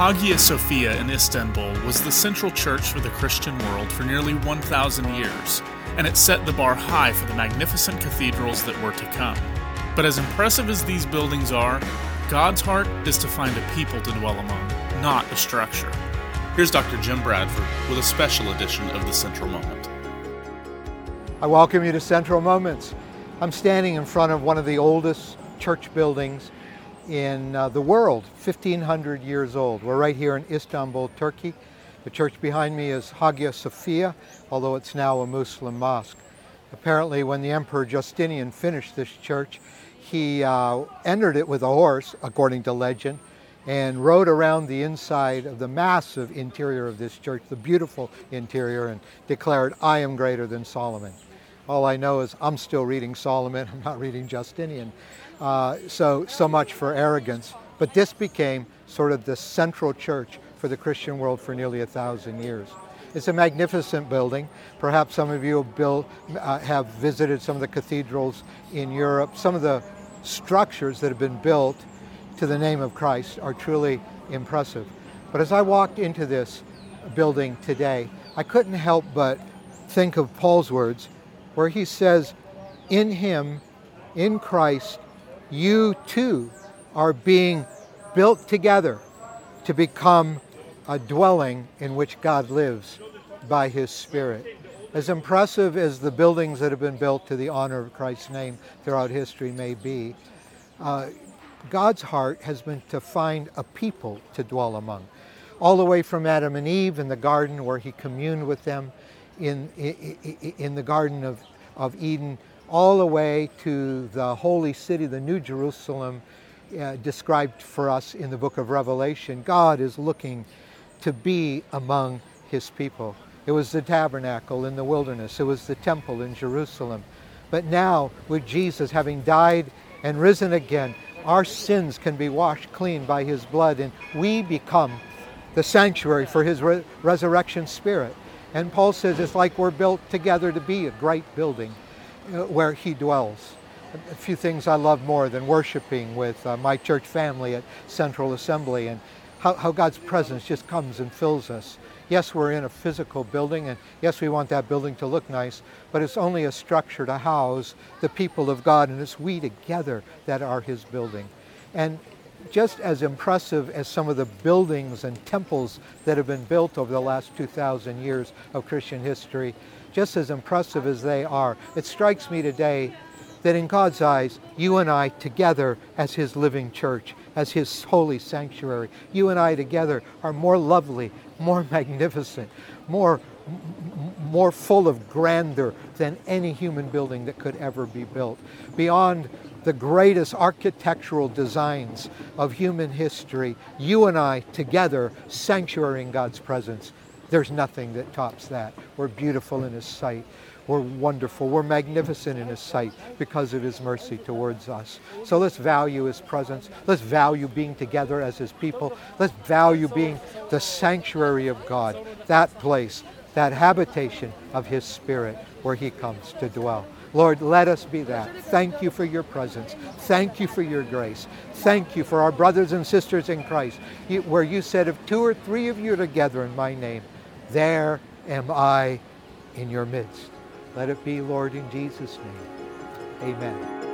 Hagia Sophia in Istanbul was the central church for the Christian world for nearly 1,000 years, and it set the bar high for the magnificent cathedrals that were to come. But as impressive as these buildings are, God's heart is to find a people to dwell among, not a structure. Here's Dr. Jim Bradford with a special edition of the Central Moment. I welcome you to Central Moments. I'm standing in front of one of the oldest church buildings in uh, the world, 1500 years old. We're right here in Istanbul, Turkey. The church behind me is Hagia Sophia, although it's now a Muslim mosque. Apparently, when the Emperor Justinian finished this church, he uh, entered it with a horse, according to legend, and rode around the inside of the massive interior of this church, the beautiful interior, and declared, I am greater than Solomon. All I know is I'm still reading Solomon, I'm not reading Justinian. Uh, so, so much for arrogance. But this became sort of the central church for the Christian world for nearly a thousand years. It's a magnificent building. Perhaps some of you uh, have visited some of the cathedrals in Europe. Some of the structures that have been built to the name of Christ are truly impressive. But as I walked into this building today, I couldn't help but think of Paul's words where he says, In him, in Christ, you too are being built together to become a dwelling in which God lives by his Spirit. As impressive as the buildings that have been built to the honor of Christ's name throughout history may be, uh, God's heart has been to find a people to dwell among. All the way from Adam and Eve in the garden where he communed with them, in, in, in the Garden of, of Eden, all the way to the holy city, the New Jerusalem, uh, described for us in the book of Revelation. God is looking to be among his people. It was the tabernacle in the wilderness, it was the temple in Jerusalem. But now, with Jesus having died and risen again, our sins can be washed clean by his blood, and we become the sanctuary for his re- resurrection spirit. And Paul says it's like we're built together to be a great building uh, where he dwells. A few things I love more than worshiping with uh, my church family at Central Assembly and how, how God's presence just comes and fills us. Yes, we're in a physical building, and yes, we want that building to look nice, but it's only a structure to house the people of God, and it's we together that are His building. And just as impressive as some of the buildings and temples that have been built over the last 2,000 years of Christian history, just as impressive as they are, it strikes me today that in God's eyes, you and I together as His living church, as His holy sanctuary, you and I together are more lovely, more magnificent, more, more full of grandeur than any human building that could ever be built. Beyond the greatest architectural designs of human history, you and I together sanctuary in God's presence there's nothing that tops that. We're beautiful in His sight. We're wonderful. We're magnificent in His sight because of His mercy towards us. So let's value His presence. Let's value being together as His people. Let's value being the sanctuary of God, that place, that habitation of His Spirit where He comes to dwell. Lord, let us be that. Thank you for your presence. Thank you for your grace. Thank you for our brothers and sisters in Christ, where you said, if two or three of you are together in my name, there am I in your midst. Let it be, Lord, in Jesus' name. Amen.